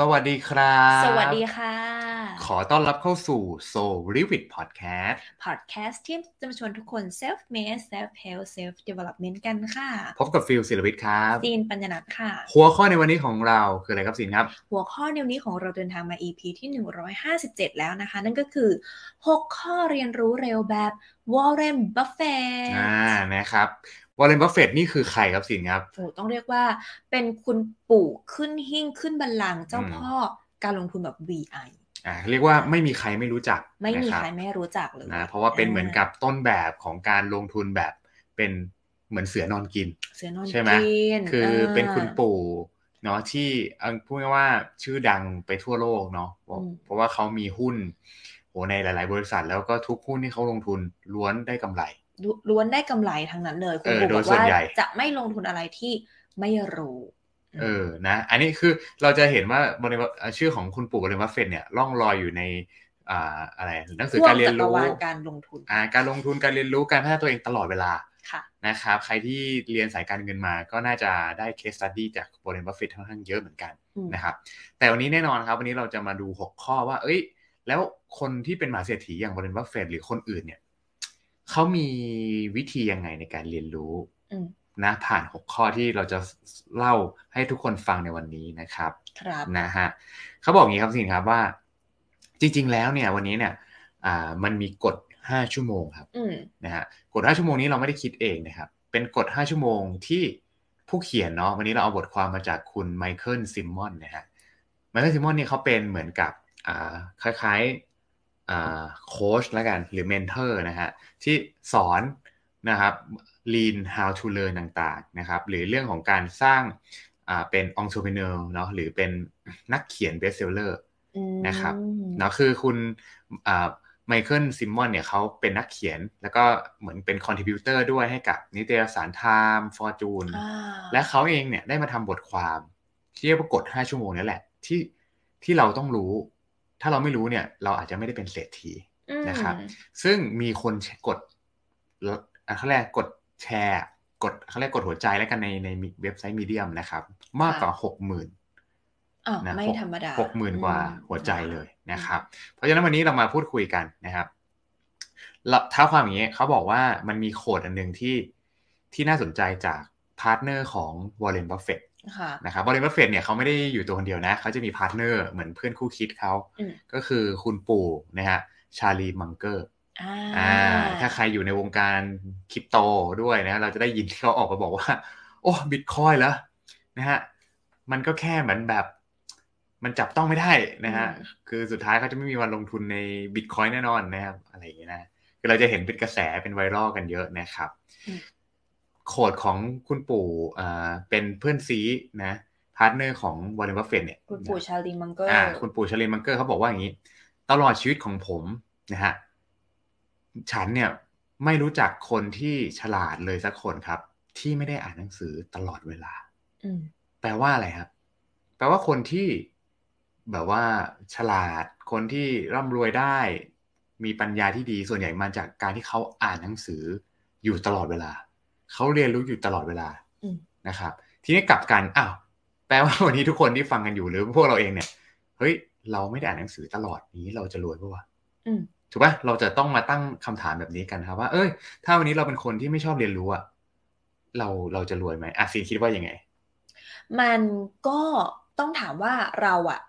สวัสดีครับ สวัสดีค่ะ ขอต้อนรับเข้าสู่ Soul Revit Podcast Podcast ที่จะมาชวนทุกคน self made self help self development กันค่ะ พบกับฟิลศิลวิทย์ครับซีนปัญญนัทค่ะ หัวข้อในวันนี้ของเราคืออะไรครับสินครับ หัวข้อในวันนี้ของเราเดินทางมา EP ที่ 157 แล้วนะคะ นั่นก็คือ 6 ข้อเรียนรู้เร็วแบบ Warren Buffett อ่านะครับ Warren Buffett นี่คือใครครับสินครับโอ้ต้องเรียกว่าเป็นคุณปู่ขึ้นหิ้งขึ้นบัลลังก์เจ้าอืมพ่อการลงทุนแบบ VI อ่าเรียกว่าไม่มีใครไม่รู้จัก ไม่มีนะบใครไม่รู้จักเลยนะเพราะว่าเป็นเหมือนกับต้นแบบของการลงทุนแบบเป็นเหมือนเสือนอนกิน เสือนอนใช่ไหมกินคือเป็นคุณอ่าปู่เนาะที่เอาพูดง่ายๆว่าชื่อดังไปทั่วโลกเนาะเพราะอืมเพราะว่าเขามีหุ้นโหในหลาย ๆ บริษัทแล้วก็ทุกหุ้นที่เขาลงทุนล้วนได้กำไร ล้วนได้กำไรทั้งนั้นเลย คุณเออปู่โดบยอกส่วนว่าใหญ่จะไม่ลงทุนอะไรที่ไม่รู้เออนะ อันนี้คือเราจะเห็นว่าบริวารชื่อของคุณปู่บริวัฟเฟนเนี่ยล่องลอยอยู่ในอ่าอะไรหนังสือการเรียนจักรรู้วาลการลงทุนอ่าการลงทุนการเรียนรู้การพัฒนาตัวเองตลอดเวลาค่ะนะครับใครที่เรียนสายการเงินมาก็น่าจะได้ case study จากบริวัฟเฟนค่อนข้างเยอะเหมือนกันอืมนะครับ แต่วันนี้แน่นอนครับวันนี้เราจะมาดู 6 ข้อว่า เอ้ย แล้วคนที่เป็นมหาเศรษฐีอย่างบริวัฟเฟนหรือคนอื่นเนี่ย เขามีวิธียังไงในการเรียนรู้อืมนะผ่าน6ข้อที่เราจะเล่าให้ทุกคนฟังในวันนี้นะครับ ครับนะฮะเขาบอกอย่างนี้ครับสินครับว่า จริง ๆ แล้วเนี่ย วันนี้เนี่ย อ่า มันมีกฎ5ชั่วโมงครับอืมนะฮะกฎ5ชั่วโมงนี้เราไม่ได้คิดเองนะครับ เป็นกฎ5ชั่วโมงที่ผู้เขียนเนาะวันนี้เราเอาบทความมาจากคุณไมเคิลซิมมอนนะฮะMichael Simmons เนี่ยเขาเป็นเหมือนกับอ่าคล้ายๆอ่า โค้ชแล้วกันหรือ mentor นะฮะที่สอนนะครับ learn how to learn ต่างๆนะครับหรือเรื่องของการสร้างอ่าเป็น entrepreneur เนาะหรือเป็นนักเขียน best seller อืมนะครับเนาะคือคุณ Michael Simmons เนี่ยเขาเป็นนักเขียนแล้วก็เหมือนเป็น contributor ด้วยให้กับนิตยสาร Time Fortune อ่าและเขาเองเนี่ยได้มาทำบทความที่เรียกว่ากฎ5ชั่วโมงนี่แหละที่ที่เราต้องรู้ ถ้าเราไม่รู้เนี่ย เราอาจจะไม่ได้เป็นเศรษฐีอืมนะครับ ซึ่งมีคนกดอะเขาเรียกกดแชร์ กดเขาเรียกกดหัวใจแล้วกันในในเว็บไซต์มีเดียมนะครับ มากกว่าหกหมื่นอ่านะไม่ธรรมดาหกหมื่นกว่าอืมหัวใจเลยนะครับ เพราะฉะนั้นวันนี้เรามาพูดคุยกันนะครับเราท้าความอย่างนี้เขาบอกว่ามันมี quote อันหนึ่งที่ที่น่าสนใจจาก partner ของ Warren Buffett ค่ะ นะครับ Warren Buffett เนี่ยเขาไม่ได้อยู่ตัวคนเดียวนะเขาจะมี partner เหมือนเพื่อนคู่คิดเขาอืมก็คือคุณปู่นะฮะ Charlie Munger อ่าอ่าถ้าใครอยู่ในวงการคริปโตด้วยนะเราจะได้ยินที่เขาออกมาบอกว่า โอ้บิตคอยแล้วนะฮะมันก็แค่เหมือนแบบ มันจับต้องไม่ได้นะฮะคือสุดท้ายเขาจะไม่มีวันลงทุนในบิตคอยแน่นอนนะครับอะไรอย่างเงี้ยนะคือเราจะเห็นเป็นกระแสเป็นไวรัลกันเยอะนะครับอืม quote ของคุณปู่อ่าเป็นเพื่อนซีนะ partner ของ Warren Buffett เนี่ยคุณปู่ Charlie Munger อ่าคุณปู่ Charlie Munger เขาบอกว่าอย่างนี้ ตลอดชีวิตของผมนะฮะฉันเนี่ยไม่รู้จักคนที่ฉลาดเลยสักคนครับ ที่ไม่ได้อ่านหนังสือตลอดเวลาอืมแปลว่าอะไรครับ แปลว่าคนที่แบบว่าฉลาดคนที่ร่ำรวยได้ มีปัญญาที่ดีส่วนใหญ่มาจากการที่เขาอ่านหนังสืออยู่ตลอดเวลา เขาเรียนรู้อยู่ตลอดเวลาอืมนะครับ ทีนี้กลับกันอ้าวแปลว่าวันนี้ทุกคนที่ฟังกันอยู่หรือพวกเราเองเนี่ยเฮ้ยเราไม่ได้อ่านหนังสือตลอดนี้เราจะรวยปะวะอืมถูกปะเราจะต้องมาตั้งคำถามแบบนี้กันครับว่า เอ้ย ถ้าวันนี้เราเป็นคนที่ไม่ชอบเรียนรู้อะเราเราจะรวยไหมอะซีนคิดว่ายังไง มันก็ต้องถามว่าเราอะ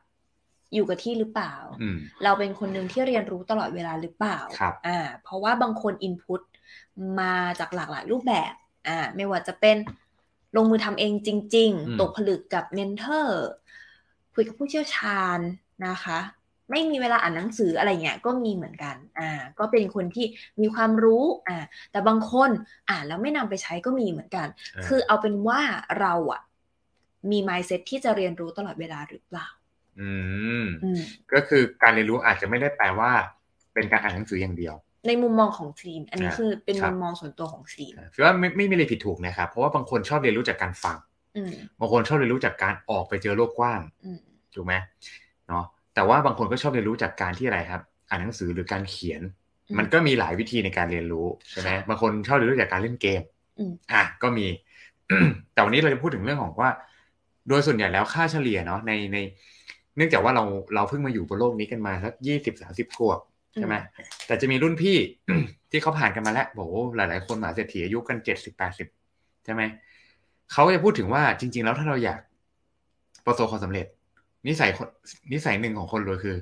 อยู่กับที่หรือเปล่าอืมเราเป็นคนหนึ่งที่เรียนรู้ตลอดเวลาหรือเปล่าครับอ่า เพราะว่าบางคนอินพุตมาจากหลากหลายรูปแบบ อ่าไม่ว่าจะเป็นลงมือทำเองจริงอืมๆตกผลึกกับเมนเทอร์คุยกับผู้เชี่ยวชาญนะคะ ไม่มีเวลาอ่านหนังสืออะไรเงี้ยก็มีเหมือนกัน อ่า ก็เป็นคนที่มีความรู้ อ่า แต่บางคนอ่านแล้วไม่นำไปใช้ก็มีเหมือนกันเออคือเอาเป็นว่าเราอะมี mindset ที่จะเรียนรู้ตลอดเวลาหรือเปล่าอืมอืม ก็คือการเรียนรู้อาจจะไม่ได้แปลว่า เป็นการอ่านหนังสืออย่างเดียว ในมุมมองของซีน อันนี้อ่าคือเป็นครัมุบมมองส่วนตัวของซีนคือว่าไม่ไม่มีอะไรผิดถูกนะครับ เพราะว่าบางคนชอบเรียนรู้จากการฟังอืมบางคนชอบเรียนรู้จากการออกไปเจอโลกกว้างอืมถูกไหมเนาะแต่ว่าบางคนก็ชอบเรียนรู้จากการที่อะไรครับ อ่านหนังสือหรือการเขียนอืมมันก็มีหลายวิธีในการเรียนรู้ใช่ไหมค่ะบางคนชอบเรียนรู้จากการเล่นเกมอืมอะก็มี แต่วันนี้เราจะพูดถึงเรื่องของว่า โดยส่วนใหญ่แล้วค่าเฉลี่ยเนาะในใน เนื่องจากว่าเราเราเพิ่งมาอยู่บนโลกนี้กันมาสักยี่สิบสาสิบขวบ ใช่ไหมแต่จะมีรุ่นพี่ที่เขาผ่านกันมาแล้วบอกหลาย ๆ คนมาเศรษฐีอายุกันเจ็ดสิบแปดสิบใช่ไหมเขาจะพูดถึงว่าจริง ๆ แล้วถ้าเราอยากประสบความสำเร็จ นิสัยนิสัยหนึ่งของคนรวยคือ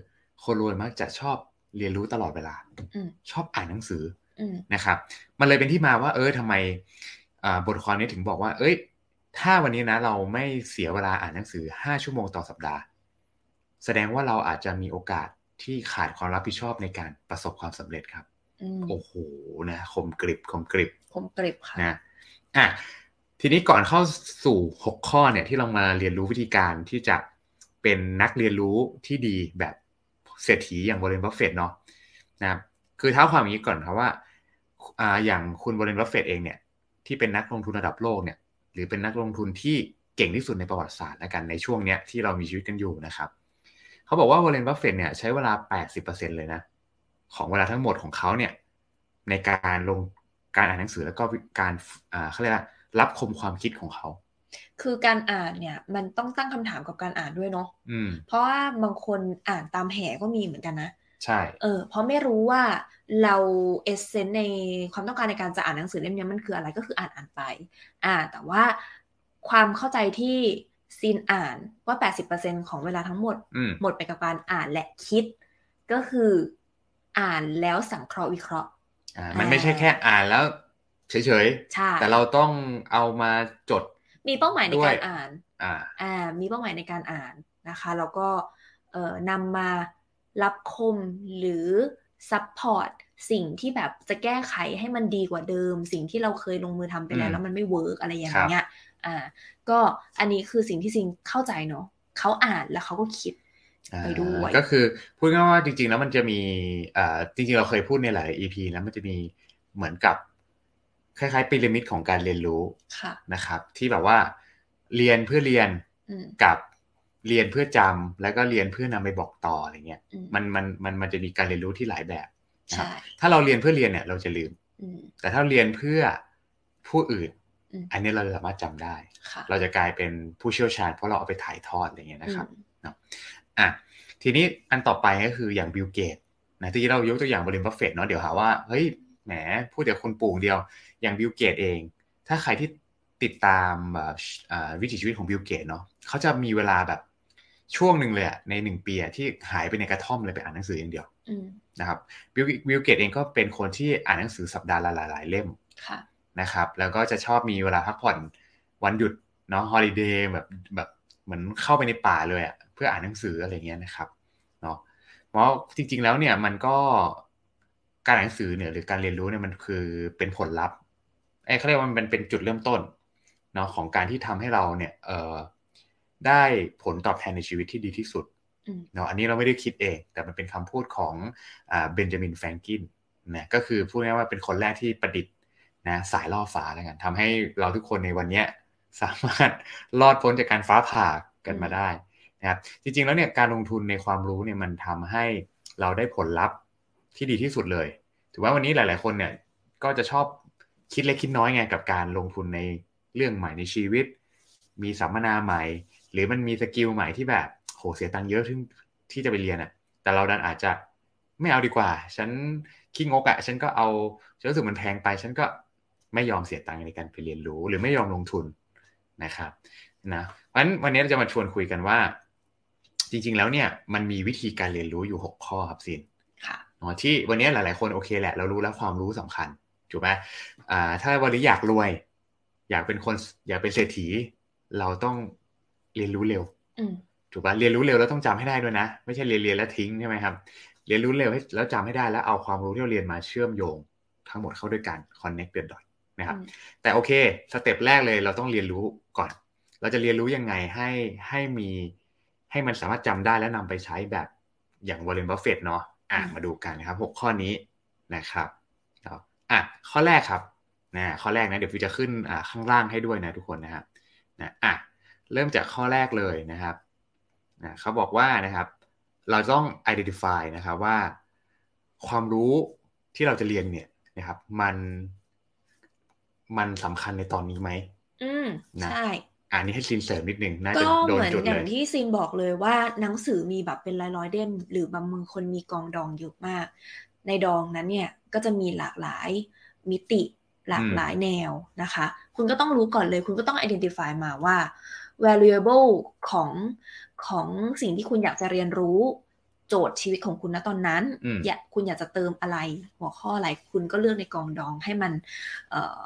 คนรวยมักจะชอบเรียนรู้ตลอดเวลาชอบอ่านหนังสือนะครับ มันเลยเป็นที่มาว่า เออทำไมบทความนี้ถึงบอกว่า เอ้ย ถ้าวันนี้นะ เราไม่เสียเวลาอ่านหนังสือห้าชั่วโมงต่อสัปดาห์ แสดงว่าเราอาจจะมีโอกาส ที่ขาดความรับผิดชอบในการประสบความสำเร็จครับโอ้โหนะคมกริบคมกริบคมกริบค่ะนะอะทีนี้ก่อนเข้าสู่หกข้อเนี่ยที่เรามาเรียนรู้วิธีการที่จะเป็นนักเรียนรู้ที่ดีแบบเศรษฐีอย่างวอร์เรนบัฟเฟตเนาะนะครับคือเท้าความอย่างนี้ก่อนครับว่าอ่าอย่างคุณวอร์เรนบัฟเฟตเองเนี่ยที่เป็นนักลงทุนระดับโลกเนี่ย หรือเป็นนักลงทุนที่เก่งที่สุดในประวัติศาสตร์แล้วกันในช่วงเนี้ยที่เรามีชีวิตกันอยู่นะครับ เขาบอกว่าวอร์เรนบัฟเฟตเนี่ยใช้เวลา 80%เลยนะ ของเวลาทั้งหมดของเขาเนี่ยในการลงการอ่านหนังสือแล้วก็การอ่าเขาเรียกว่ารับคมความคิดของเขา คือการอ่านเนี่ย มันต้องตั้งคำถามกับการอ่านด้วยเนาะเพราะว่าบางคนอ่านตามแห่ก็มีเหมือนกันนะใช่ เออ เพราะไม่รู้ว่าเราเอเซนในความต้องการในการจะอ่านหนังสือเล่มนี้มันคืออะไรก็คืออ่านอ่านไป อ่า แต่ว่าความเข้าใจที่ ซีนอ่านว่า 80%ของเวลาทั้งหมด หมดไปกับการอ่านและคิด ก็คืออ่านแล้วสังเคราะห์วิเคราะห์อ่ามันไม่ใช่แค่อ่านแล้วเฉยๆใช่แต่เราต้องเอามาจด มีเป้าหมายในการอ่าน อ่าอ่ามีเป้าหมายในการอ่านนะคะ แล้วก็เอ่อนำมาลับคมหรือ support สิ่งที่แบบจะแก้ไขให้มันดีกว่าเดิม สิ่งที่เราเคยลงมือทำไปแล้วแล้วมันไม่ work อะไรอย่างเงี้ย อ่า ก็อันนี้คือสิ่งที่ซิงเข้าใจเนาะเขาอ่านแล้วเขาก็คิดไปด้วยก็คือพูดง่ายว่าจริง ๆ แล้วมันจะมีอ่าจริง ๆ เราเคยพูดในหลาย EP แล้วมันจะมีเหมือนกับคล้ายๆพีระมิดของการเรียนรู้นะครับ ที่แบบว่า เรียนเพื่อเรียนกับเรียนเพื่อจำแล้วก็เรียนเพื่อนำไปบอกต่ออะไรเงี้ยมันมันมันมันจะมีการเรียนรู้ที่หลายแบบนะครับถ้าเราเรียนเพื่อเรียนเนี่ย เราจะลืมแต่ถ้าเรียนเพื่อผู้อื่น อันนี้เราสามารถจำได้ เราจะกลายเป็นผู้เชี่ยวชาญ เพราะเราเอาไปถ่ายทอดอะไรเงี้ยนะครับเนาะอะทีนี้อันต่อไปก็คืออย่างบิลเกตนะที่เรายกตัวอย่างวอร์เรนบัฟเฟตเนาะเดี๋ยวหาว่าเฮ้ยแหมพูดเดี๋ยวคุณปู่เดียว อย่างบิลเกตเอง ถ้าใครที่ติดตามวิถีชีวิตของบิลเกตเนาะเขาจะมีเวลาแบบช่วงหนึ่งเลยอะในหนึ่งปีอะที่หายไปในกระท่อมเลยไปอ่านหนังสืออย่างเดียวนะครับวิลเกตเองก็เป็นคนที่อ่านหนังสือสัปดาห์ละหลายๆเล่ม นะครับ แล้วก็จะชอบมีเวลาพักผ่อนวันหยุดเนาะฮอลิเดย์แบบแบบเหมือนเข้าไปในป่าเลยอะเพื่ออ่านหนังสืออะไรเงี้ยนะครับเนาะเพราะจริง ๆแล้วเนี่ยมันก็การอ่านหนังสือเนี่ยหรือการเรียนรู้เนี่ยมันคือเป็นผลลัพธ์ไอ้เขาเรียกว่ามันเป็นจุดเริ่มต้นเนาะของการที่ทำให้เราเนี่ยเอ่อได้ผลตอบแทนในชีวิตที่ดีที่สุดเนาะอันนี้เราไม่ได้คิดเอง แต่มันเป็นคำพูดของเบนจามินแฟรงกินนะก็คือพูดง่ายว่าเป็นคนแรกที่ประดิษฐ์ นะสายล่อฟ้าแล้วกันทำให้เราทุกคนในวันนี้สามารถรอดพ้นจากการฟ้าผ่ากันมาได้นะครับจริงๆแล้วเนี่ยการลงทุนในความรู้เนี่ยมันทำให้เราได้ผลลัพธ์ที่ดีที่สุดเลยถือว่าวันนี้หลาย ๆ คนเนี่ยก็จะชอบคิดเล็กคิดน้อยไงกับการลงทุนในเรื่องใหม่ในชีวิต มีสัมมนาใหม่ หรือมันมีสกิลใหม่ที่แบบโหเสียตังค์เยอะที่ที่จะไปเรียนอะ่ะแต่เราดันอาจจะไม่เอาดีกว่า ฉันขี้งกอะ่ะฉันก็เอาฉันรู้สึกมันแพงไป ฉันก็ ไม่ยอมเสียตังค์ในการไปเรียนรู้ หรือไม่ยอมลงทุนนะครับนะเพราะฉะนั้นวันนี้เราจะมาชวนคุยกันว่า จริง ๆ แล้วเนี่ยมันมีวิธีการเรียนรู้อยู่หกข้อครับซินค่ะที่วันนี้หลาย ๆ คนโอเคแหละ เรารู้แล้วความรู้สำคัญถูกไหมอ่าถ้าวันนี้อยากรวย อยากเป็นคนอยากเป็นเศรษฐี เราต้องเรียนรู้เร็วถูกปะเรียนรู้เร็วแล้วต้องจำให้ได้ด้วยนะ ไม่ใช่เรียนเรียนแล้วทิ้งใช่ไหมครับ เรียนรู้เร็วแล้วจำให้ได้แล้วเอาความรู้ที่เราเรียนมาเชื่อมโยง ทั้งหมดเข้าด้วยกัน connect the dot นะครับ แต่โอเค step แรกเลยเราต้องเรียนรู้ก่อน เราจะเรียนรู้ยังไงให้ให้มีให้มันสามารถจำได้และนำไปใช้แบบอย่างวอร์เรนบัฟเฟตเนาะอะมาดูกันนะครับหกข้อนี้นะครับอะข้อแรกครับนะข้อแรกนะเดี๋ยวฟิวจะขึ้นอ่าข้างล่างให้ด้วยนะทุกคนนะครับนะอะเริ่มจากข้อแรกเลยนะครับนะเขาบอกว่านะครับ เราต้อง identify นะครับว่า ความรู้ที่เราจะเรียนเนี่ยนะครับ มัน มันสำคัญในตอนนี้ไหมอืมใช่อ่านนี้ให้ซินเสริมนิดนึงน่าก็จะโดเหนมือนจุดอเลย่างยที่ซินบอกเลยว่าหนังสือมีแบบเป็นร้อยร้อยๆเล่มหรือบางมือคนมีกองดองเยอะมาก ในดองนั้นเนี่ยก็จะมีหลากหลายมิติหลากหลายแนวนะคะ คุณก็ต้องรู้ก่อนเลย คุณก็ต้อง identify มาว่า valuable ของของสิ่งที่คุณอยากจะเรียนรู้โจทย์ชีวิตของคุณณตอนนั้นอืมอยากคุณอยากจะเติมอะไรหัวข้ออะไร คุณก็เลือกในกองดองให้มันเอ่อ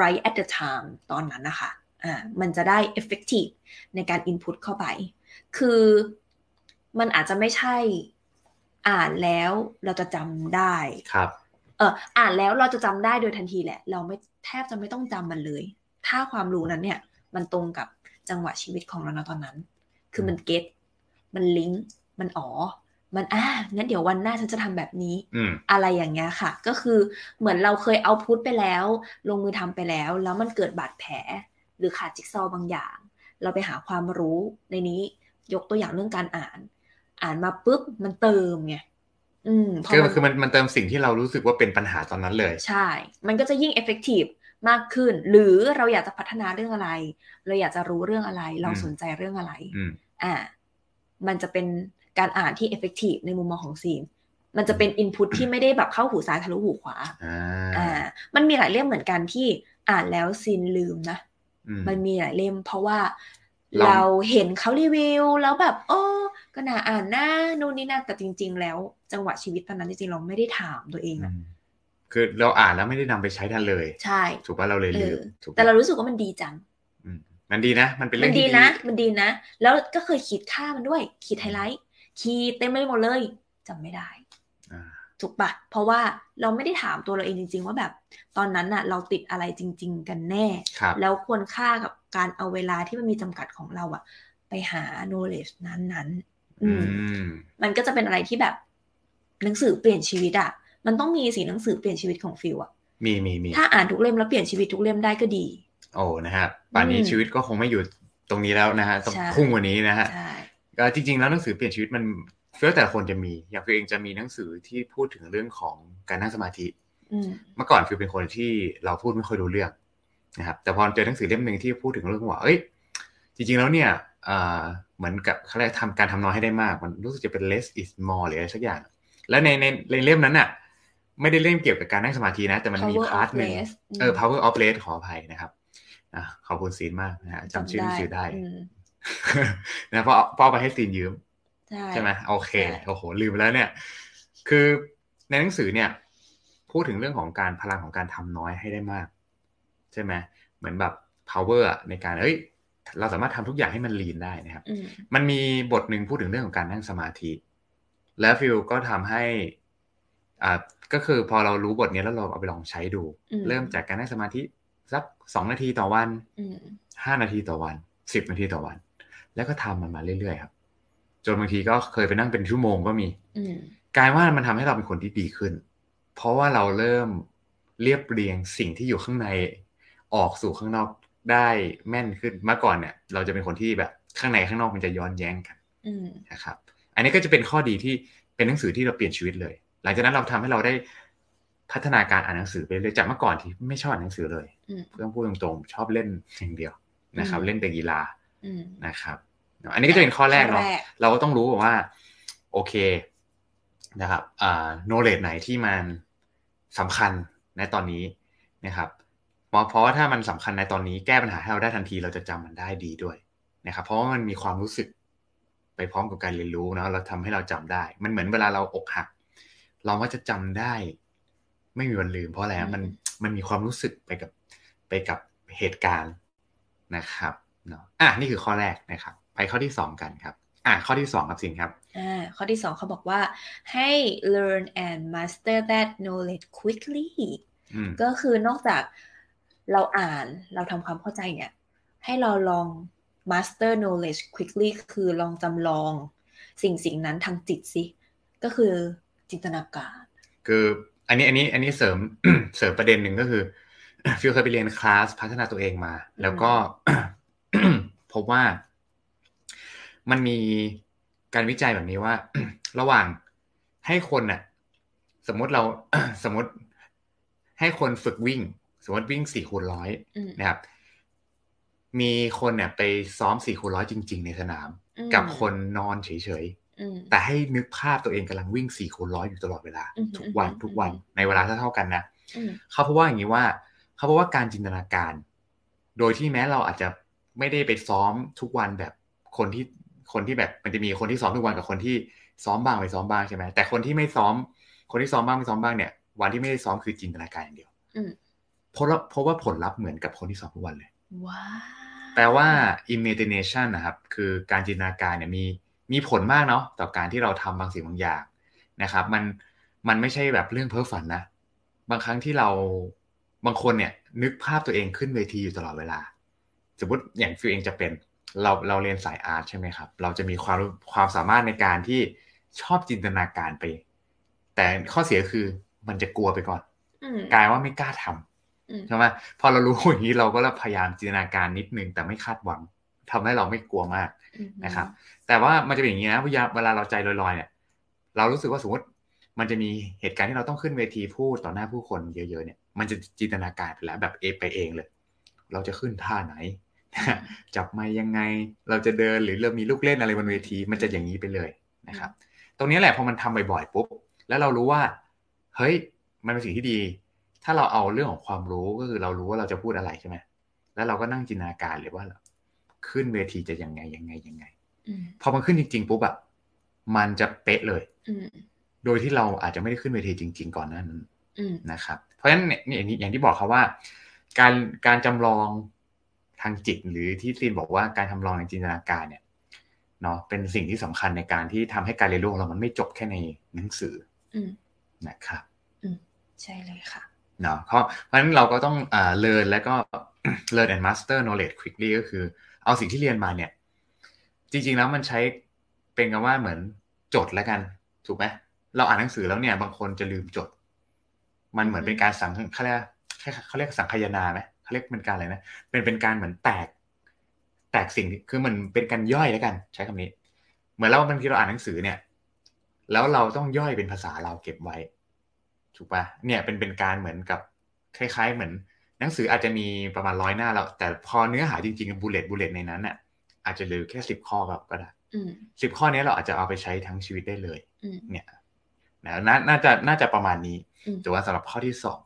right at the time ตอนนั้นนะคะอ่ามันจะได้ effective ในการ input เข้าไป คือมันอาจจะไม่ใช่อ่านแล้วเราจะจำได้ครับเอออ่านแล้วเราจะจำได้โดยทันทีแหละ เราไม่แทบจะไม่ต้องจำมันเลย ถ้าความรู้นั้นเนี่ย มันตรงกับจังหวะชีวิตของเราณตอนนั้น คือมันเก็ตมันลิงก์มันอ๋อ มันอ่างั้นเดี๋ยววันหน้าฉันจะทำแบบนี้อืมอะไรอย่างเงี้ยค่ะ ก็คือเหมือนเราเคยเอาพุทไปแล้ว ลงมือทำไปแล้ว แล้วมันเกิดบาดแผล หรือขาดจิ๊กซอว์บางอย่าง เราไปหาความรู้ในนี้ยกตัวอย่างเรื่องการอ่าน อ่านมาปุ๊บมันเติมไงอืมพคือมันคือมันมันเติมสิ่งที่เรารู้สึกว่าเป็นปัญหาตอนนั้นเลย ใช่ มันก็จะยิ่ง effective มากขึ้น หรือเราอยากจะพัฒนาเรื่องอะไร เราอยากจะรู้เรื่องอะไร เราอืมสนใจเรื่องอะไรอืมอ่า มันจะเป็น การอ่านที่ effective ในมุมมองของซีนมันจะเป็น input ที่ไม่ได้แบบเข้าหูซ้ายทะลุหูขวาอ่าอ่า มันมีหลายเล่มเหมือนกันที่อ่านแล้วซีนลืมนะอืมมันมีหลายเล่มเพราะว่าเราเราเห็นเขารีวิว แล้วแบบ โอ้ก็น่าอ่านนะนู่นนี่นั่นแต่จริง ๆ แล้ว จังหวะชีวิตตอนนั้นจริงๆเราไม่ได้ถามตัวเองอือะมคือเราอ่านแล้วไม่ได้นำไปใช้ทันเลย ใช่ ถูกป่ะเราเลยเอลือมถูกปะแต่เรารู้สึกว่ามันดีจังอืมมันดีนะ มันเป็นเรื่มัอนงดีที่นะ มันดีนะ แล้วก็เคยขีดฆ่ามันด้วยขีดไฮไลท์ ขีดเต็มไปหมดเลยจำไม่ได้อ่าถูกปะเพราะว่าเราไม่ได้ถามตัวเราเองจริง ๆ ว่าแบบ ตอนนั้นน่ะ เราติดอะไรจริง ๆ กันแน่ครับแล้วควรค่ากับการเอาเวลาที่มันมีจำกัดของเราอะไปหา knowledge นั้นๆอือืมมมันก็จะเป็นอะไรที่แบบ หนังสือเปลี่ยนชีวิตอะมันต้องมีสีหนังสือเปลี่ยนชีวิตของฟิลอะมีมีมีถ้าอ่านทุกเล่มแล้วเปลี่ยนชีวิตทุกเล่มได้ก็ดี โอ้นะฮะป่านนี้อืมชีวิตก็คงไม่อยู่ตรงนี้แล้วนะฮะต้องใช่พุ่งกว่านี้นะฮะใช่ก็ จริง ๆ แล้วหนังสือเปลี่ยนชีวิตมันเพื่อแต่ละคนจะมี อย่างฟิวเองจะมีหนังสือที่พูดถึงเรื่องของการนั่งสมาธิอืมเมื่อก่อนฟิวเป็นคนที่เราพูดไม่ค่อยรู้เรื่องนะครับ แต่พอเจอหนังสือเล่มหนึ่งที่พูดถึงเรื่องว่า เอ้ย จริง ๆ แล้วเนี่ยเอ่อเหมือนกับเขาเรียกทำการทำน้อยให้ได้มาก มันรู้สึกจะเป็น less is more หรืออะไรสักอย่าง แล้วในในในเล่มนั้นน่ะ ไม่ได้เล่มเกี่ยวกับการนั่งสมาธินะ แต่มันมี Power พาร์ท of หนึ่ง Less เออ power of less ขออภัยนะครับอะขอบคุณซีนมากนะฮะจำชื่อหนังสือได้อืม นะเพราะเพราะเอาไปให้ซีนยืมใช่ใช่ไหมโอเคใช่โอ้โหลืมไปแล้วเนี่ย คือในหนังสือเนี่ย พูดถึงเรื่องของการพลังของการทำน้อยให้ได้มาก ใช่ไหมเหมือนแบบ power อะในการเอ้ย เราสามารถทำทุกอย่างให้มันลีนได้นะครับอืมมันมีบทหนึ่งพูดถึงเรื่องของการนั่งสมาธิ แล้วฟิลก็ทำให้อ่าก็คือพอเรารู้บทนี้แล้วเราเอาไปลองใช้ดูอืมเริ่มจากการนั่งสมาธิสักสองนาทีต่อวันอืมห้านาทีต่อวันสิบนาทีต่อวัน แล้วก็ทำมันมาเรื่อยๆครับ จนบางทีก็เคยไปนั่งเป็นชั่วโมงก็มีอืมกลายว่ามันทำให้เราเป็นคนที่ดีขึ้น เพราะว่าเราเริ่มเรียบเรียงสิ่งที่อยู่ข้างในออกสู่ข้างนอกได้แม่นขึ้นเมื่อก่อนเนี่ย เราจะเป็นคนที่แบบข้างในข้างนอกมันจะย้อนแย้งกันอืมนะครับ อันนี้ก็จะเป็นข้อดีที่เป็นหนังสือที่เราเปลี่ยนชีวิตเลย หลังจากนั้นเราทำให้เราได้พัฒนาการอ่านหนังสือไปเลยจากเมื่อก่อนที่ไม่ชอบอ่านหนังสือเลยอืมเพื่อนพูดตรงๆชอบเล่นอย่างเดียวนะครับอืมเล่นแต่กีฬาอืม นะครับ อันนี้ก็จะเป็นข้อแรกเนาะข้อแรกเราก็ต้องรู้ว่า โอเคนะครับอ่า knowledge ไหนที่มันสำคัญในตอนนี้นะครับเพราะเพราะว่าถ้ามันสำคัญในตอนนี้แก้ปัญหาให้เราได้ทันทีเราจะจำมันได้ดีด้วยนะครับ เพราะว่ามันมีความรู้สึกไปพร้อมกับการเรียนรู้เนาะเราทำให้เราจำได้ มันเหมือนเวลาเราอกหัก เราก็จะจำได้ ไม่มีวันลืม เพราะอะไรฮะมันมันมีความรู้สึกไปกับไปกับเหตุการณ์นะครับ เนาะอะนี่คือข้อแรกนะครับ ไปข้อที่สองกันครับ อะข้อที่สองครับสิงครับอ่าข้อที่สองเขาบอกว่าให้ learn and master that knowledge quickly อืมก็คือนอกจากเราอ่านเราทำความเข้าใจเนี่ย ให้เราลอง master knowledge quickly คือลองจำลองสิ่งสิ่งนั้นทางจิตสิ ก็คือจินตนาการ คืออันนี้อันนี้อันนี้เสริมเสริมประเด็นหนึ่งก็คือฟิลเคยไปเรียนคลาสพัฒนาตัวเองมา แล้วก็ พบว่า มันมีการวิจัยแบบนี้ว่า ระหว่างให้คนน่ะ สมมติเราสมมติให้คนฝึกวิ่ง สมมติวิ่งสี่คูณร้อยอืมนะครับ มีคนเนี่ยไปซ้อมสี่คูณร้อยจริง ๆ ในสนามอืมกับคนนอนเฉยอืมๆแต่ให้นึกภาพตัวเองกำลังวิ่งสี่คูณร้อยอยู่ตลอดเวลาอืมทุกวันอืมทุกวันอืมในเวลาเท่าๆกันนะอืมเขาเพราะว่าอย่างนี้ว่าเขาเพราะว่าการจินตนาการ โดยที่แม้เราอาจจะ ไม่ได้ไปซ้อมทุกวันแบบคนที่คนที่แบบมันจะมีคนที่ซ้อมทุกวันกับคนที่ซ้อมบ้างไม่ซ้อมบ้างใช่ไหมแต่คนที่ไม่ซ้อม คนที่ซ้อมบ้างไม่ซ้อมบ้างเนี่ย วันที่ไม่ได้ซ้อมคือจินตนาการอย่างเดียวอืมเพราะว่าเพราะว่าผลลัพธ์เหมือนกับคนที่ซ้อมทุกวันเลยว้าวแปลว่า imagination นะครับ คือการจินตนาการเนี่ยมีมีผลมากเนาะต่อการที่เราทำบางสิ่งบางอย่างนะครับ มันมันไม่ใช่แบบเรื่องเพ้อฝันนะ บางครั้งที่เราบางคนเนี่ย นึกภาพตัวเองขึ้นเวทีอยู่ตลอดเวลา สมมติอย่างฟิวเองจะเป็นเราเราเรียนสายอาร์ตใช่ไหมครับ เราจะมีความความสามารถในการที่ชอบจินตนาการไป แต่ข้อเสียคือมันจะกลัวไปก่อนอืมกลายว่าไม่กล้าทำอืมใช่ไหมพอเรารู้อย่างนี้เราก็พยายามจินตนาการนิดนึง แต่ไม่คาดหวังทำให้เราไม่กลัวมากอืมนะครับ แต่ว่ามันจะเป็นอย่างนี้นะเวลาเวลาเราใจลอยๆเนี่ย เรารู้สึกว่าสมมติมันจะมีเหตุการณ์ที่เราต้องขึ้นเวทีพูดต่อหน้าผู้คนเยอะๆเนี่ย มันจะจินตนาการไปแล้วแบบเอไปเองเลย เราจะขึ้นท่าไหน จับไม้ยังไงเราจะเดินหรือเรามีลูกเล่นอะไรบนเวที มันจะอย่างนี้ไปเลยนะครับ ตรงนี้แหละพอมันทำบ่อยๆปุ๊บแล้วเรารู้ว่า เฮ้ยมันเป็นสิ่งที่ดี ถ้าเราเอาเรื่องของความรู้ก็คือเรารู้ว่าเราจะพูดอะไรใช่ไหมแล้วเราก็นั่งจินตนาการเลยว่าขึ้นเวทีจะยังไงยังไงยังไงอืมพอมันขึ้นจริงๆปุ๊บอะมันจะเป๊ะเลยอืมโดยที่เราอาจจะไม่ได้ขึ้นเวทีจริง ๆ ก่อนหน้านั้นอืมนะครับ เพราะฉะนั้นเนี่ยอย่างที่อย่างที่บอกครับว่า การการจำลองทางจิตหรือที่ซีนบอกว่าการทำลองในจินตนาการเนี่ยเนาะเป็นสิ่งที่สำคัญในการที่ทำให้การเรียนรู้ของเรามันไม่จบแค่ในหนังสืออืมนะครับใช่เลยค่ะเนาะเพราะเพราะฉะนั้นเราก็ต้องอ่า learn แล้วก็ learn and master knowledge quickly ก็คือ เอาสิ่งที่เรียนมาเนี่ย จริง ๆ แล้วมันใช้เป็นกันว่าเหมือนจดแล้วกัน ถูกไหมเราอ่านหนังสือแล้วเนี่ย บางคนจะลืมจด มันเหมือนเป็นการสังเขาเรียก เขาเรียกสังคายนาไหมเขาเรียกเป็นการอะไรนะเป็นเป็นการเหมือนแตก แตกสิ่งที่คือมันเป็นการย่อยแล้วกัน ใช้คำนี้ เหมือนเราบางทีเราอ่านหนังสือเนี่ย แล้วเราต้องย่อยเป็นภาษาเราเก็บไว้ถูกปะเนี่ยเป็นเป็นการเหมือนกับคล้าย ๆ เหมือน หนังสืออาจจะมีประมาณร้อยหน้าแล้วแต่พอเนื้อหาจริงๆบูเลตบูเลตในนั้นน่ะ อาจจะเหลือแค่สิบข้อก็ก็ได้อืมสิบข้อนี้เราอาจจะเอาไปใช้ทั้งชีวิตได้เลยอืมเนี่ยนะนาน่าจะน่าจะประมาณนี้อืมแต่ว่าสำหรับข้อที่สอง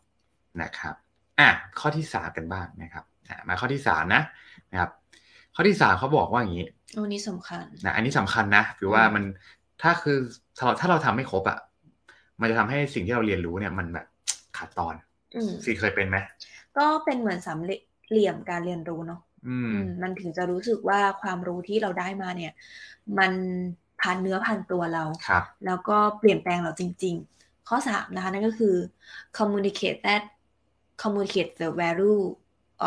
นะครับ อะข้อที่สามกันบ้างนะครับอะมาข้อที่สามนะนะครับ ข้อที่สามเขาบอกว่าอย่างนี้โอ้นี่สำคัญนะอันนี้สำคัญนะคือว่ามันถ้าคือถ้าเราถ้าเราทำไม่ครบอะมันจะทำให้สิ่งที่เราเรียนรู้เนี่ย มันแบบขาดตอนอืมซีเคยเป็นไหมก็เป็นเหมือนสามเหลี่ยมการเรียนรู้เนาะอืมอืมมันถึงจะรู้สึกว่าความรู้ที่เราได้มาเนี่ย มันผ่านเนื้อผ่านตัวเราครับแล้วก็เปลี่ยนแปลงเราจริง ๆ ข้อสามนะคะนั่นก็คือ communicate that communicate the value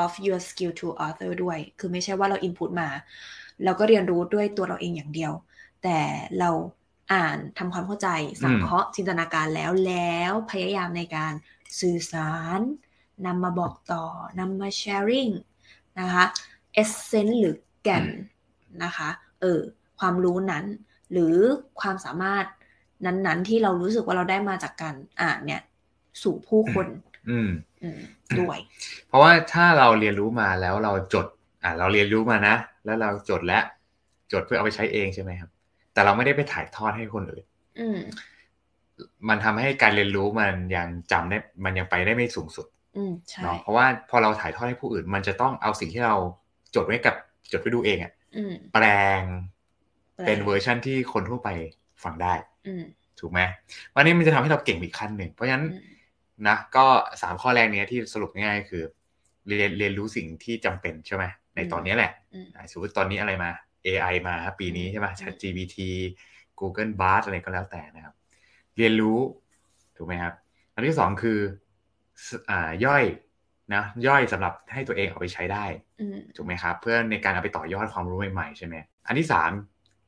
of your skill to other ด้วย คือไม่ใช่ว่าเรา input มา เราก็เรียนรู้ด้วยตัวเราเองอย่างเดียว แต่เราอ่านทำความเข้าใจ สังเคราะห์จินตนาการแล้วแล้วพยายามในการสื่อสารนำมาบอกต่อนำมา sharing นะคะ essence หรือแก่นนะคะ เออ ความรู้นั้น หรือความสามารถนั้นๆ ที่เรารู้สึกว่าเราได้มาจากการอ่านเนี่ย สู่ผู้คนอืมอืม ด้วย เพราะว่าถ้าเราเรียนรู้มาแล้วเราจด อ่าเราเรียนรู้มานะ แล้วเราจดแล้วจดเพื่อเอาไปใช้เองใช่ไหมครับ แต่เราไม่ได้ไปถ่ายทอดให้คนอื่นอืมมันทำให้การเรียนรู้มันยังจำได้ มันยังไปได้ไม่สูงสุดอืมใช่เนาะเพราะว่าพอเราถ่ายทอดให้ผู้อื่น มันจะต้องเอาสิ่งที่เราจดไว้กับจดไว้ดูเองอะอืมแปลงแปลเป็นเวอร์ชันที่คนทั่วไปฟังได้อืมถูกไหมวันนี้มันจะทำให้เราเก่งอีกขั้นหนึ่ง เพราะฉะนั้นอืม นะก็สามข้อแรกเนี้ยที่สรุปง่ายๆคือ เรียนเรียนรู้สิ่งที่จำเป็นใช่ไหมในตอนนี้แหละอืมอะสมมติตอนนี้อะไรมา AI มาครับปีนี้ใช่ไหม ChatGPT Google Bard อะไรก็แล้วแต่นะครับ เรียนรู้ถูกไหมครับ อันที่สองคือสอ่าย่อยนะย่อยสำหรับให้ตัวเองเอาไปใช้ได้อืมถูกไหมครับ เพื่อในการเอาไปต่อยอดความรู้ใหม่ๆใช่ไหมอันที่สาม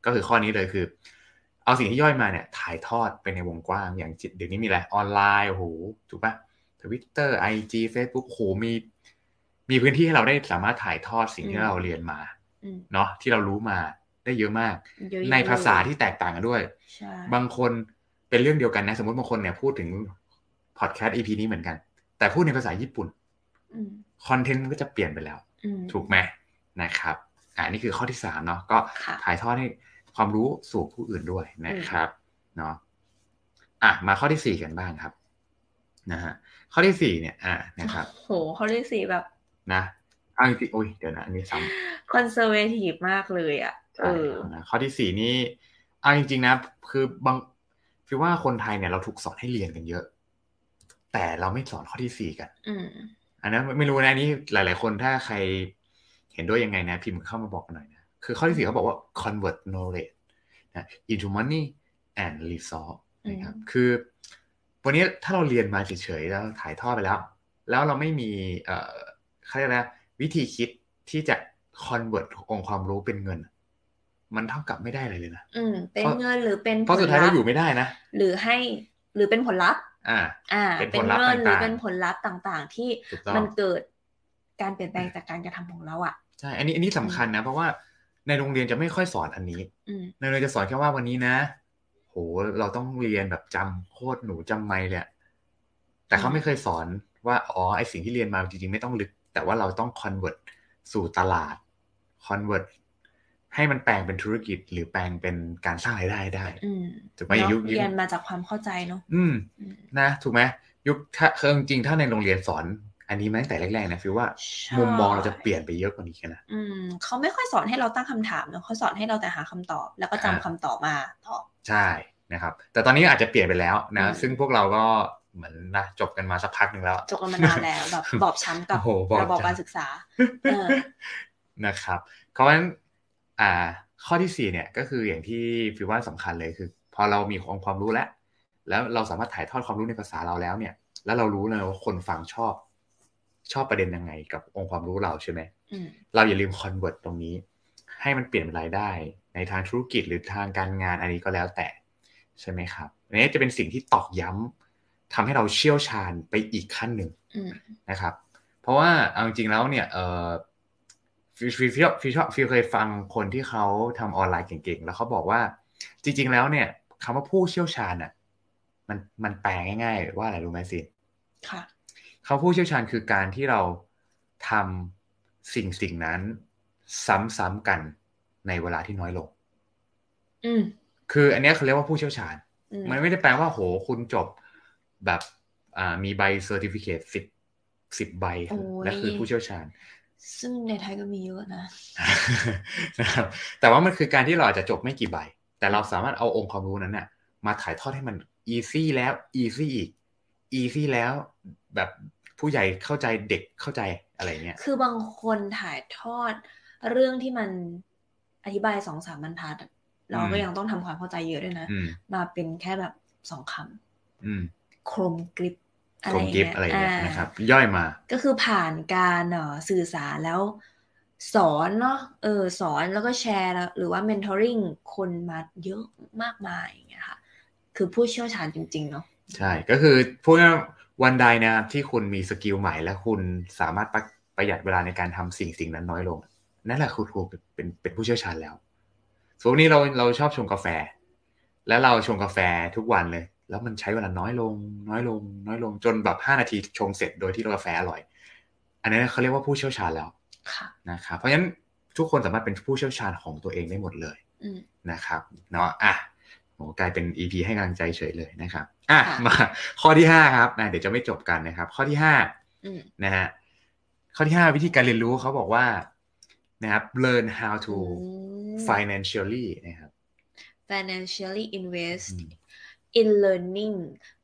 ก็คือข้อนี้เลยคือ เอาสิ่งที่ย่อยมาเนี่ยถ่ายทอดไปในวงกว้างอย่างจิตเดี๋ยวนี้มีอะไรออนไลน์โอ้โหถูกปะทวิตเตอร์ไอจีเฟซบุ๊กโหมี มีพื้นที่ให้เราได้สามารถถ่ายทอดสิ่งที่เราเรียนมาอืมเนาะที่เรารู้มาได้เยอะมากเยอะๆในภาษาที่แตกต่างกันด้วยใช่บางคนเป็นเรื่องเดียวกันนะ สมมติบางคนเนี่ยพูดถึงพอดแคสต์ EP นี้เหมือนกัน แต่พูดในภาษาญี่ปุ่นอืมคอนเทนต์มันก็จะเปลี่ยนไปแล้วอืมถูกไหมนะครับ อ่านี่คือข้อที่สามเนาะก็ค่ะถ่ายทอดให้ ความรู้สู่ผู้อื่นด้วยนะครับเนาะอะมาข้อที่สี่กันบ้างครับนะฮะข้อที่สี่เนี่ย อ่านะครับโหเขาเรียกสีแบบ นะเอาจริงๆโอ้ยเดี๋ยวนะอันนี้ซ้ำคอนเซอร์เวทีฟมากเลยอะเอใช่อนะข้อที่สี่นี่เอาจริงๆนะ คือบางคือว่าคนไทยเนี่ยเราถูกสอนให้เรียนกันเยอะ แต่เราไม่สอนข้อที่สี่กันอืมอันนั้นไม่รู้นะอันนี้หลาย ๆ คนถ้าใครเห็นด้วยยังไงนะ พิมพ์เข้ามาบอกกันหน่อยนะ คือข้อที่สี่เขาบอกว่า convert knowledge นะ into money and resource นะครับคือ วันนี้ถ้าเราเรียนมาเฉยๆแล้วถ่ายทอดไปแล้ว แล้วเราไม่มีเอ่อเขาเรียกอะไรนะวิธีคิดที่จะ convert องค์ความรู้เป็นเงิน มันเท่ากับไม่ได้อะไรเลยนะอืมเป็นเพราะเงินหรือเป็นเพราะสุดท้ายเราอยู่ไม่ได้นะ หรือให้หรือเป็นผลลัพธ์อ่า อ่า เป็นเป็ผนลลัพธ์เงินหรือต่างๆเป็นผลลัพธ์ต่างๆ ที่ถูกต้องมันเกิดการเปลี่ยนแปลงจากการกระทำของเราอะใช่ อันนี้อันนี้สำคัญนะ เพราะว่า ในโรงเรียนจะไม่ค่อยสอนอันนี้อืมในโรงเรียนจะสอนแค่ว่าวันนี้นะ โห เราต้องเรียนแบบจำโคตรหนูจำไม่เลยอะแต่เขาไม่เคยสอนว่า อ๋อ ไอสิ่งที่เรียนมาจริงๆ ไม่ต้องลึก แต่ว่าเราต้อง convert สู่ตลาด convert ให้มันแปลงเป็นธุรกิจหรือแปลงเป็นการสร้างรายได้ได้อืมถูกไหมอย่างยุคเนอะยุคเรียนมาจากความเข้าใจเนาะอืมอืมนะ ถูกไหมยุคถ้าคือจริงๆถ้าในโรงเรียนสอน อันนี้มาตั้งแต่แรกๆนะฟิวว่าใช่มุมมองเราจะเปลี่ยนไปเยอะกว่านี้นะอืมเขาไม่ค่อยสอนให้เราตั้งคำถามเนอะเขาสอนให้เราแต่หาคำตอบ แล้วก็จำอ่าคำตอบมาตอบใช่นะครับ แต่ตอนนี้อาจจะเปลี่ยนไปแล้วนะอืมซึ่งพวกเราก็เหมือนนะจบกันมาสักพักหนึ่งแล้ว จบกันมานานแล้วแบบบอบช้ำกับโอ้โหบอบระบอบช้ำการศึกษาเออนะครับ เพราะฉะนั้นอ่า ข้อที่สี่เนี่ยก็คืออย่างที่ฟิวว่าสำคัญเลยคือ พอเรามีองค์ความรู้แล้วแล้วเราสามารถถ่ายทอดความรู้ในภาษาเราแล้วเนี่ย แล้วเรารู้เลยว่าคนฟังชอบ ชอบประเด็นยังไงกับองค์ความรู้เราใช่ไหมอืมเราอย่าลืมคอนเวิร์ตตรงนี้ ให้มันเปลี่ยนเป็นรายได้ ในทางธุรกิจหรือทางการงานอันนี้ก็แล้วแต่ใช่ไหมครับอันนี้จะเป็นสิ่งที่ตอกย้ำทำให้เราเชี่ยวชาญไปอีกขั้นหนึ่งอืมนะครับ เพราะว่าเอาจริงๆแล้วเนี่ยเออฟิลฟิลฟิลฟิลชอบฟิลเคยฟังคนที่เขาทำออนไลน์เก่งๆ แล้วเขาบอกว่า จริง ๆ แล้วเนี่ยคำว่าผู้เชี่ยวชาญอะ มันมันแปลง่าย ๆ ว่าอะไรรู้ไหมซินค่ะ เขาผู้เชี่ยวชาญคือการที่เราทำสิ่งสิ่งนั้น ซ้ำๆกันในเวลาที่น้อยลงอืมคืออันเนี้ยเขาเรียกว่าผู้เชี่ยวชาญอืมมันไม่ได้แปลว่าโหคุณจบแบบอ่ามีใบเซอร์ติฟิเคตสิบสิบใบโอ้ยและคือผู้เชี่ยวชาญ ซึ่งในไทยก็มีเยอะนะนะครับแต่ว่ามันคือการที่เราอาจจะจบไม่กี่ใบ แต่เราสามารถเอาองค์ความรู้นั้นน่ะมาถ่ายทอดให้มัน easy แล้ว easy อีก easy แล้วแบบผู้ใหญ่เข้าใจเด็กเข้าใจอะไรเงี้ยคือบางคนถ่ายทอดเรื่องที่มันอธิบายสองสามบรรทัดอะเราก็อืมยังต้องทำความเข้าใจเยอะด้วยนะอืมมาเป็นแค่แบบสองคอืมำโครมกริปอะกไรลมกิฟอะไรเงี้ยอ่านะครับ ย่อยมา ก็คือผ่านการเอ่อสื่อสารแล้วสอนเนาะเออสอนแล้วก็แชร์แล้วหรือว่า mentoring คนมาเยอะมากมายอย่างเงี้ยค่ะ คือผู้เชี่ยวชาญจริง ๆ เนาะ ใช่ก็คือพูดง่ายๆวันใดนะครับที่คุณมีสกิลใหม่และคุณสามารถประประหยัดเวลาในการทำสิ่งสิ่งนั้นน้อยลง นั่นแหละคือครูเป็นเป็นเป็นผู้เชี่ยวชาญแล้วส่วนวันนี้เราเราชอบชงกาแฟ แล้วเราชงกาแฟทุกวันเลย แล้วมันใช้เวลาน้อยลง น้อยลง น้อยลงจนแบบห้านาทีชงเสร็จโดยที่กาแฟอร่อย อันนี้นเขาเรียกว่าผู้เชี่ยวชาญแล้วค่ะนะครับเพราะฉะนั้นทุกคนสามารถเป็นผู้เชี่ยวชาญของตัวเองได้หมดเลยอืมนะครับเนาะอะ โหกลายเป็น EP ให้กำลังใจเฉยเลยนะครับอะค่ะมาข้อที่ห้าครับนะเดี๋ยวจะไม่จบกันนะครับ ข้อที่ห้าอืมนะฮะข้อที่ห้าวิธีการเรียนรู้เขาบอกว่านะครับ learn how to อืม financially นะครับ financially invest อืม in learning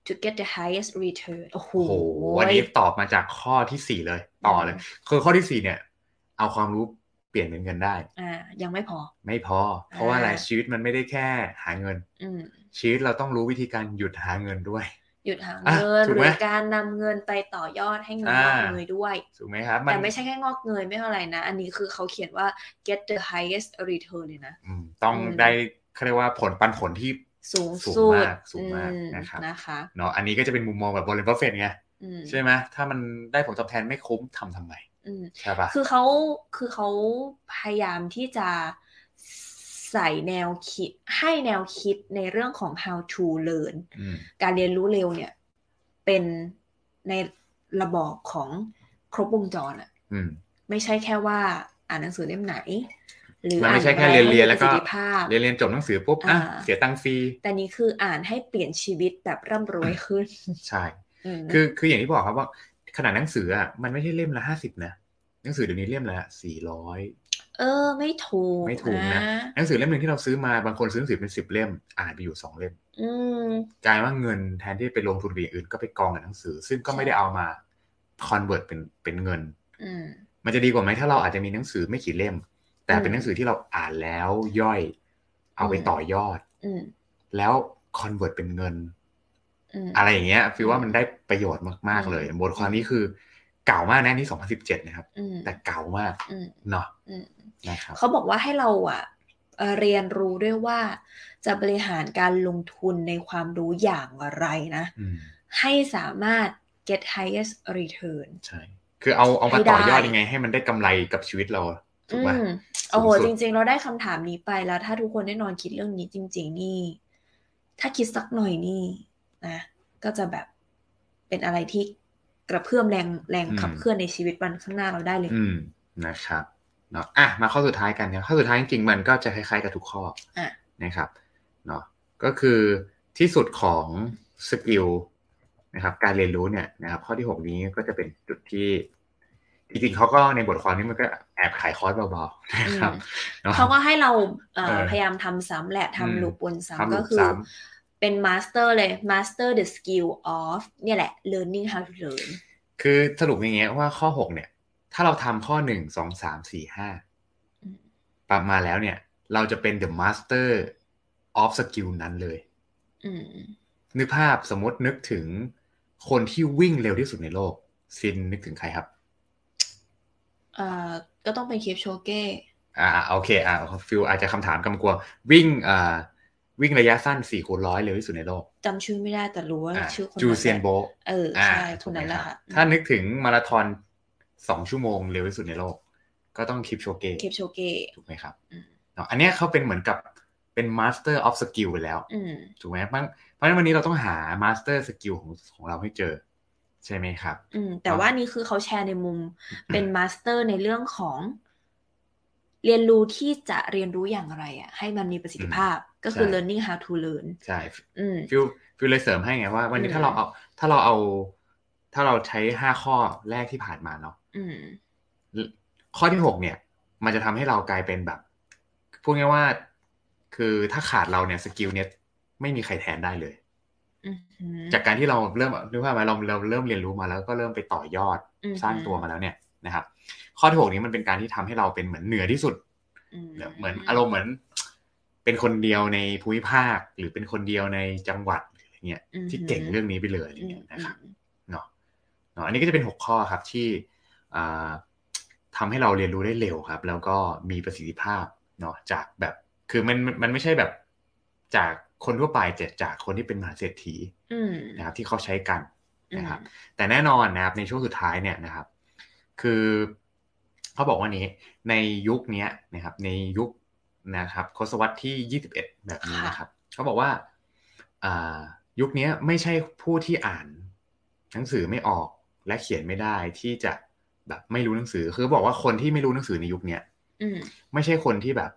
to get the highest return โอ้โหโอ้โหวันนี้ตอบมาจากข้อที่สี่เลย ต่อเลยคือข้อที่สี่เนี่ย เอาความรู้ เปลี่ยนเป็นเงินได้ อ่า ยังไม่พอ ไม่พอ เพราะว่าอะไรอ่าชีวิตมันไม่ได้แค่หาเงิน อืมชีวิตเราต้องรู้วิธีการหยุดหาเงินด้วย หยุดหาอะเงินถูกหไหมรือการนำเงินไปต่อยอดให้เงินอ่างอกเงยด้วยถูกไหมครับแต่ไม่ใช่แค่งอกเงยไม่เท่าไหร่นะ อันนี้คือเขาเขียนว่า get the highest return เลยนะอืมต้องอืมได้เขาเรียกว่าผลปันผลที่สูงสูงสุดมากสูงมากอืนะครับนะคะเนาะอันนี้ก็จะเป็นมุมมองแบบบริ b ัฟเฟตไงอืมใช่ไหมถ้ามันได้ผลตอบแทนไม่คุ้มทำทำไม อืมใช่ปะคือเขาคือเขาพยายามที่จะใส่แนวคิดให้แนวคิดในเรื่องของ how to learn อืมการเรียนรู้เร็วเนี่ย เป็นในระบอบของครบวงจรอะอืมไม่ใช่แค่ว่าอ่านหนังสือเล่มไหน หรือมันไม่ใช่แค่เรียนเรียนแล้วก็เรียนเรียนจบหนังสือปุ๊บอะเสียตังค์ฟรี แต่นี้คืออ่านให้เปลี่ยนชีวิตแบบร่ำรวยขึ้น ใช่ คือคืออย่างที่บอกครับว่า ขนาดหนังสืออะมันไม่ใช่เล่มละห้าสิบนะหนังสือเดี๋ยวนี้เล่มละสี่ร้อยเออ ไม่ถูกไม่ถูกนะหนังสือเล่มหนึ่งที่เราซื้อมาบางคนซื้อหนังสือเป็นสิบเล่ม อ่านไปอยู่สองเล่มกลายว่าเงินแทนที่ไปลงทุนไปอย่างอื่นก็ไปกองกับหนังสือ ซึ่งก็ไม่ได้เอามา convert เป็นเป็นเงินมันจะดีกว่าไหมถ้าเราอาจจะมีหนังสือไม่กี่เล่ม แต่เป็นหนังสือที่เราอ่านแล้วย่อย เอาไปต่อยอดแล้ว convert เป็นเงิน อะไรอย่างเงี้ยฟิลว่ามันได้ประโยชน์มาก ๆ เลยบทความนี้คือเก่ามากนะนี่สองพันสิบเจ็ดนะครับ แต่เก่ามากเนาะนะครับเขาบอกว่าให้เราอะเรียนรู้ด้วยว่าจะบริหารการลงทุนในความรู้อย่างไรนะ ให้สามารถ get highest return ใช่ คือเอาเอามาต่อยอดยังไง ให้มันได้กำไรกับชีวิตเราถูกไหมโอ้โห จริง ๆ เราได้คำถามนี้ไปแล้ว ถ้าทุกคนได้นอนคิดเรื่องนี้จริง ๆ นี่ ถ้าคิดสักหน่อยนี่ นะก็จะแบบเป็นอะไรที่กระเพื่อมแรงแรงขับเคลื่อนในชีวิตวันข้างหน้าเราได้เลย อืมนะครับเนาะอะมาข้อสุดท้ายกันเนี่ยข้อสุดท้ายจริงๆมันก็จะคล้ายๆกับทุกข้ออนะครับเนาะก็คือที่สุดของ skill นะครับ การเรียนรู้เนี่ยนะครับ ข้อที่หกนี้ก็จะเป็นจุดที่จริงๆเขาก็ในบทความนี้มันก็แอบขายคอร์สเบาๆนะครับเขาก็ให้เราพยายามทำซ้ำแหละทำ loop วนซ้ำก็คือ เป็น master เลย master the skill of เนี่ยแหละ learning how to learn คือสรุปอย่างเงี้ยว่าข้อหกเนี่ย ถ้าเราทำข้อหนึ่งสองสามสี่ห้าปรับมาแล้วเนี่ย เราจะเป็น the master of skill นั้นเลยนึกภาพสมมตินึกถึงคนที่วิ่งเร็วที่สุดในโลก ซินนึกถึงใครครับอ่าก็ต้องเป็นคิปโชเก้อ่าโอเคอ่าฟิลอาจจะคำถามกำกวมวิ่งอ่า วิ่งระยะสั้นสี่คูณร้อยเร็วที่สุดในโลกจำชื่อไม่ได้แต่รู้ว่าชื่อคนยูเซนโบลต์เออใช่คนนั้นแหละค่ะถ้านึกถึงมาราธอนสองชั่วโมงเร็วที่สุดในโลก ก็ต้องคิปโชเก้คิปโชเก้ถูกไหมครับอันนี้เขาเป็นเหมือนกับเป็น master of skill ไปแล้วถูกไหมเพราะเพราะฉะนั้นวันนี้เราต้องหา master skill ของของเราให้เจอ ใช่ไหมครับ อืมแต่ว่านี่คือเขาแชร์ในมุมเป็น master ในเรื่องของ เรียนรู้ที่จะเรียนรู้อย่างไรอะให้มันมีประสิทธิภาพก็คือ learning how to learn ใช่ฟิลฟิลเลยเสริมให้ไงว่า วันนี้ถ้าเราเอาถ้าเราเอา ถ้าเราใช้ห้าข้อแรกที่ผ่านมาเนาะข้อที่หกเนี่ย มันจะทำให้เรากลายเป็นแบบพูดง่ายว่า คือถ้าขาดเราเนี่ย skill เนี่ยไม่มีใครแทนได้เลยจากการที่เราเริ่มนึกว่าไหมเราเราเริ่มเรียนรู้มาแล้วก็เริ่มไปต่อยอดสร้างตัวมาแล้วเนี่ย นะครับ ข้อที่หกนี้มันเป็นการที่ทำให้เราเป็นเหมือนเหนือที่สุดเหมือนอารมณ์เหมือน เป็นคนเดียวในภูมิภาค หรือเป็นคนเดียวในจังหวัดอะไรเงี้ยที่เก่งเรื่องนี้ไปเลยอะไรเงี้ยนะครับเนาะเนาะอันนี้ก็จะเป็นหกข้อครับที่ทำให้เราเรียนรู้ได้เร็วครับ แล้วก็มีประสิทธิภาพเนาะจากแบบคือมันมันไม่ใช่แบบจากคนทั่วไปแต่จากคนที่เป็นมหาเศรษฐีนะครับที่เขาใช้กันนะครับ แต่แน่นอนนะครับในช่วงสุดท้ายเนี่ยนะครับ คือเขาบอกว่านี้ในยุคนี้นะครับ ในยุคนะครับทศวรรษที่ 21 แบบนี้นะครับเขาบอกว่ายุคนี้ไม่ใช่ผู้ที่อ่าน หนังสือไม่ออกและเขียนไม่ได้ที่จะแบบไม่รู้หนังสือคือบอกว่าคนที่ไม่รู้หนังสือในยุคนี้ไม่ใช่คนที่แบบ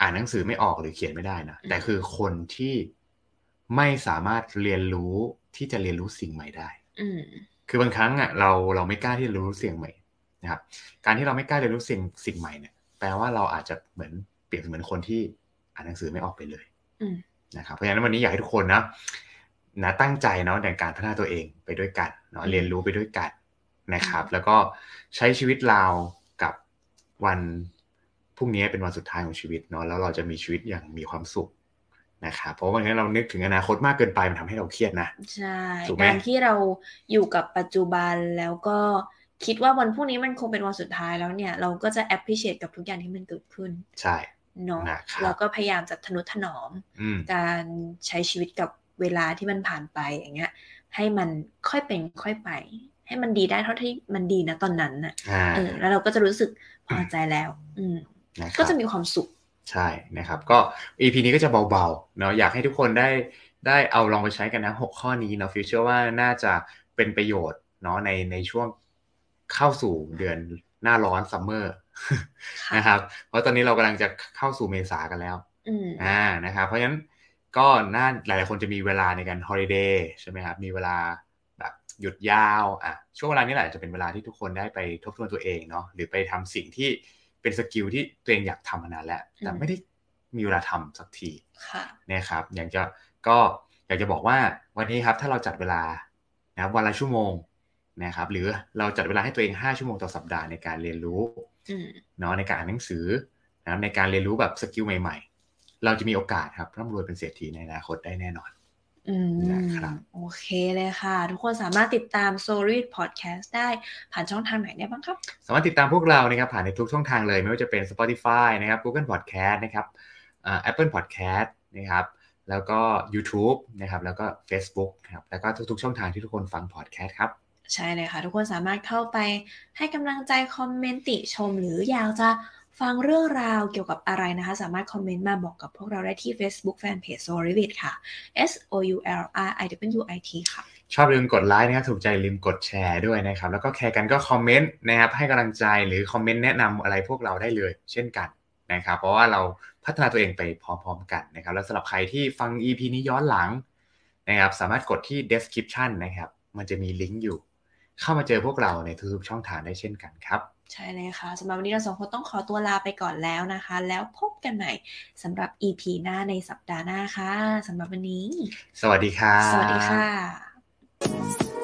อ่านหนังสือไม่ออกหรือเขียนไม่ได้นะแต่คือคนที่ไม่สามารถเรียนรู้ที่จะเรียนรู้สิ่งใหม่ได้ คือบางครั้งอะเราเราไม่กล้าที่จะรู้สิ่งใหม่นะครับการที่เราไม่กล้าเรียนรู้สิ่งสิ่งใหม่เนี่ยแปลว่าเราอาจจะเหมือนเปรียบเหมือนคนที่อ่านหนังสือไม่ออกไปเลยนะครับเพราะฉะนั้นวันนี้อยากให้ทุกคนนะนะตั้งใจเนาะในการพัฒนาตัวเองไปด้วยกันเนาะเรียนรู้ไปด้วยกันนะครับ แล้วก็ใช้ชีวิตเรากับวันพรุ่งนี้เป็นวันสุดท้ายของชีวิตเนาะแล้วเราจะมีชีวิตอย่างมีความสุข นะครับเพราะวันนี้เรานึกถึงอนาคตมากเกินไปมันทำให้เราเครียดนะใช่การที่เราอยู่กับปัจจุบันแล้วก็คิดว่าวันพรุ่งนี้มันคงเป็นวันสุดท้ายแล้วเนี่ย เราก็จะ appreciate กับทุกอย่างที่มันเกิดขึ้น ใช่เนาะแล้วก็พยายามจะทนุถนอมการใช้ชีวิตกับเวลาที่มันผ่านไปอย่างเงี้ย ให้มันค่อยเป็นค่อยไป ให้มันดีได้เท่าที่มันดีนะตอนนั้นน่ะเออแล้วเราก็จะรู้สึกพอใจแล้ว อืมก็จะมีความสุข ใช่นะครับ ก็ EP นี้ก็จะเบาๆเนาะอยากให้ทุกคนได้ได้เอาลองไปใช้กันนะหกข้อนี้เนาะฟิวเชื่อว่าน่าจะเป็นประโยชน์เนาะในในช่วงเข้าสู่เดือนหน้าร้อน summer นะครับ เพราะตอนนี้เรากำลังจะเข้าสู่เมษากันแล้วอืมอ่านะครับ เพราะฉะนั้นก็น่าหลายๆคนจะมีเวลาในการ holiday ใช่ไหมครับ มีเวลาแบบหยุดยาวอะช่วงเวลานี้แหละจะเป็นเวลาที่ทุกคนได้ไปทบทวนตัวเองเนาะหรือไปทำสิ่งที่ เป็น skill ที่ตัวเองอยากทำมานานแล้ว แต่อืมไม่ได้มีเวลาทำสักทีค่ะนะครับอยากจะก็อยากจะบอกว่าวันนี้ครับถ้าเราจัดเวลานะครับวันละชั่วโมงนะครับหรือเราจัดเวลาให้ตัวเอง 5 ชั่วโมงต่อสัปดาห์ในการเรียนรู้อืมเนาะในการอ่านหนังสือนะครับในการเรียนรู้แบบสกิลใหม่ ๆ เราจะมีโอกาสครับร่ำรวยเป็นเศรษฐีในอนาคตได้แน่นอน อืมนะครับโอเคเลยค่ะ ทุกคนสามารถติดตาม s o r i d Podcast ได้ผ่านช่องทางไหนได้บ้างครับ สามารถติดตามพวกเรานะครับผ่านในทุกช่องทางเลย ไม่ว่าจะเป็น Spotify นะครับ Google Podcast นะครับอ่า Apple Podcast นะครับแล้วก็ YouTube นะครับแล้วก็ Facebook นะครับแล้วก็ทุกๆ ช่องทางที่ทุกคนฟัง podcast ครับ ใช่เลยค่ะ ทุกคนสามารถเข้าไปให้กำลังใจ comment ติชม หรืออยากจะ ฟังเรื่องราวเกี่ยวกับอะไรนะคะ สามารถ comment มาบอกกับพวกเราได้ที่ Facebook Fanpage S O U L R I W I T ค่ะ S O U L R I W I T ค่ะ ชอบลืมกดไลค์นะครับ ถูกใจลืมกดแชร์ด้วยนะครับ แล้วก็ care กันก็ comment นะครับ ให้กำลังใจหรือ comment แนะนำอะไรพวกเราได้เลย เช่นกันนะครับ เพราะว่าเราพัฒนาตัวเองไปพร้อมๆกันนะครับ แล้วสำหรับใครที่ฟัง EP นี้ย้อนหลังนะครับ สามารถกดที่ description นะครับ มันจะมีลิงก์อยู่ เข้ามาเจอพวกเราในทุกๆช่องทางได้เช่นกันครับ ใช่เลยค่ะสำหรับวันนี้เราสองคนต้องขอตัวลาไปก่อนแล้วนะคะ แล้วพบกันใหม่สำหรับ EP หน้าในสัปดาห์หน้าค่ะสำหรับวันนี้ สวัสดีครับสวัสดีค่ะ